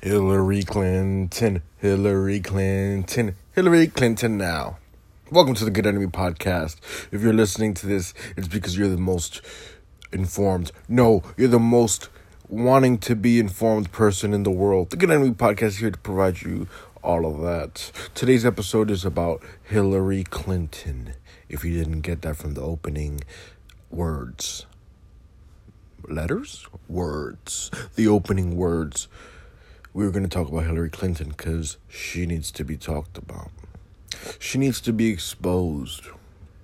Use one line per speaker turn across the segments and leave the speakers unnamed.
Hillary Clinton, Hillary Clinton, Hillary Clinton now. Welcome to the Good Enemy Podcast. If you're listening to this, it's because you're the most informed. No, you're the most wanting to be informed person in the world. The Good Enemy Podcast is here to provide you all of that. Today's episode is about Hillary Clinton. If you didn't get that from the opening words, letters, words, the opening words we were going to talk about Hillary Clinton because she needs to be talked about. She needs to be exposed.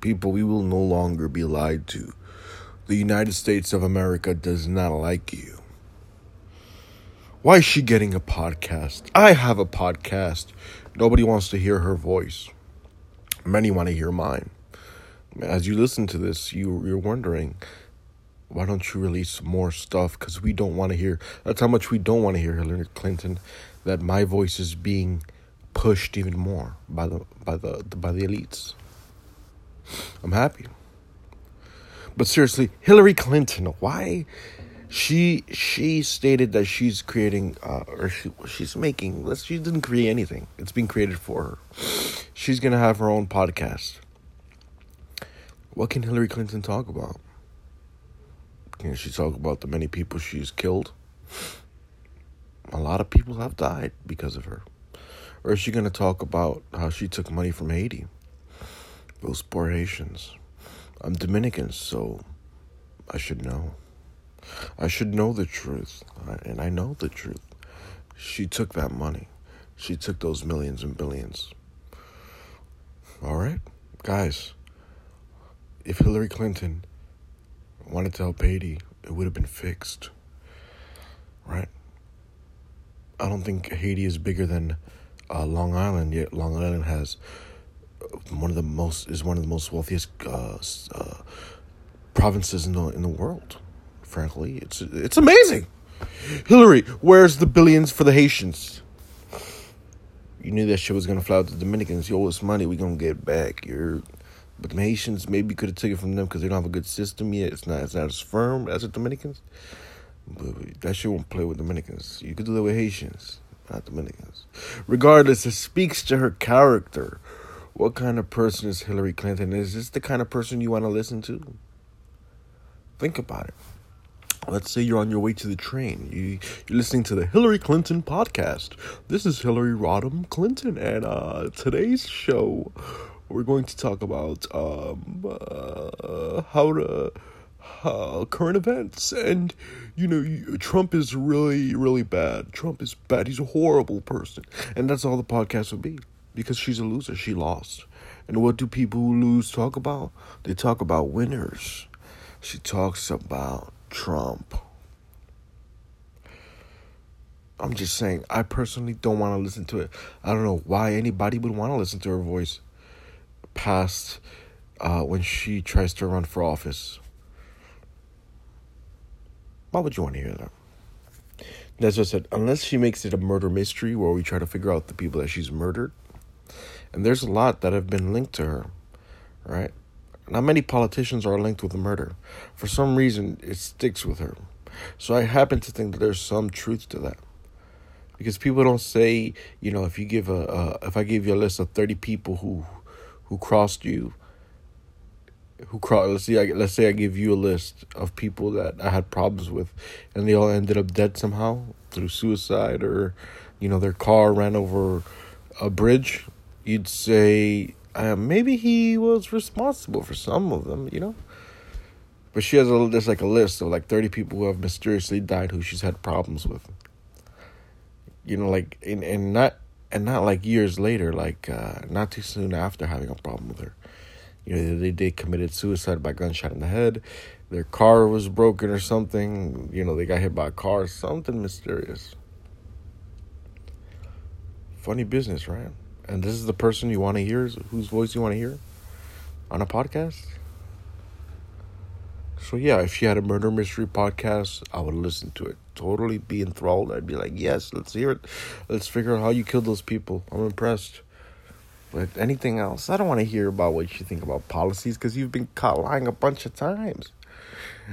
People, we will no longer be lied to. The United States of America does not like you. Why is she getting a podcast? I have a podcast. Nobody wants to hear her voice. Many want to hear mine. As you listen to this, you, you're wondering why don't you release more stuff? Because we don't want to hear. That's how much we don't want to hear Hillary Clinton. That my voice is being pushed even more by the by the by the elites. I'm happy. But seriously, Hillary Clinton, why? She she stated that she's creating uh, or she, she's making. She didn't create anything. It's being created for her. She's gonna have her own podcast. What can Hillary Clinton talk about? Can she talk about the many people she's killed? A lot of people have died because of her. Or is she going to talk about how she took money from Haiti? Those poor Haitians. I'm Dominican, so I should know. I should know the truth, and I know the truth. She took that money. She took those millions and billions. All right, guys. If Hillary Clinton wanted to help Haiti, it would have been fixed. Right? I don't think Haiti is bigger than uh, Long Island. Yet Long Island has uh, one of the most is one of the most wealthiest uh, uh, provinces in the in the world. Frankly, it's it's amazing. Hillary, where's the billions for the Haitians? You knew that shit was gonna fly out to the Dominicans. You owe us money. We gonna get back. You're but the Haitians maybe could have took it from them because they don't have a good system yet. It's not it's not as firm as the Dominicans. But that shit won't play with Dominicans. You could do that with Haitians, not Dominicans. Regardless, it speaks to her character. What kind of person is Hillary Clinton? Is this the kind of person you want to listen to? Think about it. Let's say you're on your way to the train. You, you're listening to the Hillary Clinton podcast. This is Hillary Rodham Clinton, and uh, today's show we're going to talk about um, uh, how to uh, current events and you know Trump is really really bad. Trump is bad. He's a horrible person, and that's all the podcast will be because she's a loser. She lost. And what do people who lose talk about? They talk about winners. She talks about Trump. I'm just saying, I personally don't want to listen to it. I don't know why anybody would want to listen to her voice past uh, when she tries to run for office. Why would you want to hear that? That's what I said. Unless she makes it a murder mystery where we try to figure out the people that she's murdered. And there's a lot that have been linked to her, right? Not many politicians are linked with a murder. For some reason, it sticks with her. So I happen to think that there's some truth to that. Because people don't say, you know, if you give a, uh, if I give you a list of 30 people who who crossed you who crossed let's see I, let's say I give you a list of people that I had problems with and they all ended up dead somehow through suicide or you know their car ran over a bridge you'd say uh, maybe he was responsible for some of them you know? But she has a there's like a list of like 30 people who have mysteriously died who she's had problems with. You know like and, and not and not like years later, like uh, not too soon after having a problem with her. You know, they they committed suicide by gunshot in the head. Their car was broken or something. You know, they got hit by a car. Something mysterious. Funny business, right? And this is the person you want to hear, whose voice you want to hear on a podcast. So yeah, if she had a murder mystery podcast, I would listen to it. Totally be enthralled. I'd be like, yes, let's hear it. Let's figure out how you killed those people. I'm impressed. But anything else, I don't want to hear about what you think about policies because you've been caught lying a bunch of times.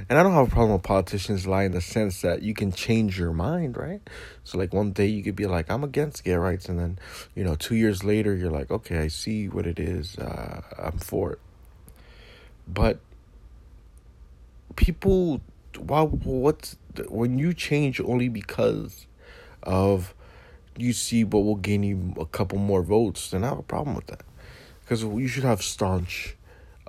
And I don't have a problem with politicians lying in the sense that you can change your mind, right? So like one day you could be like, I'm against gay rights, and then you know two years later you're like, okay, I see what it is. Uh, I'm for it. But people, why? What's when you change only because of you see what will gain you a couple more votes? Then I have a problem with that because you should have staunch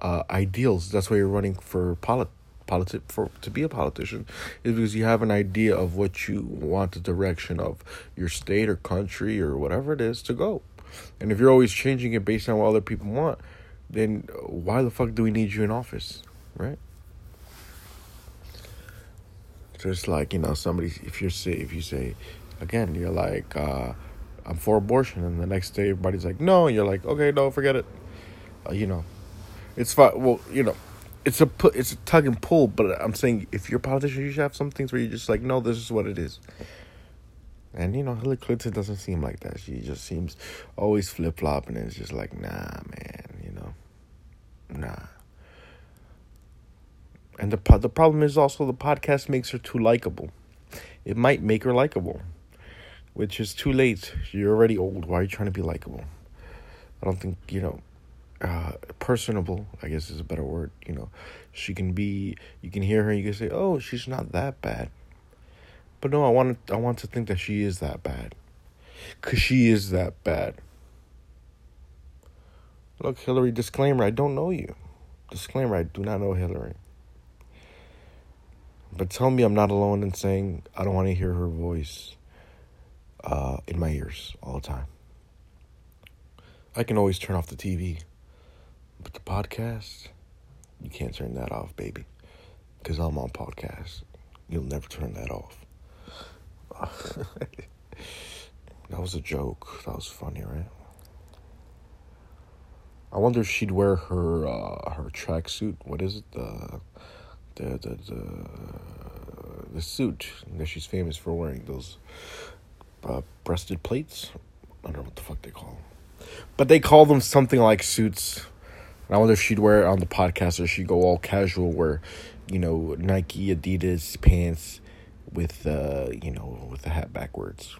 uh, ideals. That's why you're running for polit- politi- for to be a politician is because you have an idea of what you want the direction of your state or country or whatever it is to go. And if you're always changing it based on what other people want, then why the fuck do we need you in office, right? Just like you know, somebody if you're say if you say, again, you're like, uh, I'm for abortion, and the next day everybody's like, no, and you're like, okay, no, forget it. Uh, you know, it's fine. Well, you know, it's a put, it's a tug and pull. But I'm saying if you're a politician, you should have some things where you're just like, no, this is what it is. And you know, Hillary Clinton doesn't seem like that. She just seems always flip flopping, and it's just like, nah, man, you know, nah. And the the problem is also the podcast makes her too likable. It might make her likable, which is too late. You're already old. Why are you trying to be likable? I don't think you know. Uh, personable, I guess is a better word. You know, she can be. You can hear her. You can say, "Oh, she's not that bad." But no, I want. I want to think that she is that bad, cause she is that bad. Look, Hillary. Disclaimer: I don't know you. Disclaimer: I do not know Hillary. But tell me I'm not alone in saying I don't want to hear her voice uh, in my ears all the time. I can always turn off the TV, but the podcast, you can't turn that off, baby, because I'm on podcast. You'll never turn that off. that was a joke. That was funny, right? I wonder if she'd wear her uh, her tracksuit. What is it? The the the the, the suit that she's famous for wearing those uh, breasted plates. I don't know what the fuck they call them, but they call them something like suits. And I wonder if she'd wear it on the podcast or she'd go all casual, wear, you know, Nike, Adidas pants with, uh, you know, with the hat backwards.